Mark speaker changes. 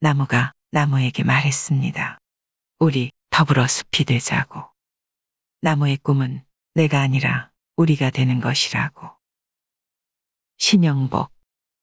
Speaker 1: 나무가 나무에게 말했습니다. 우리 더불어 숲이 되자고. 나무의 꿈은 내가 아니라 우리가 되는 것이라고. 신영복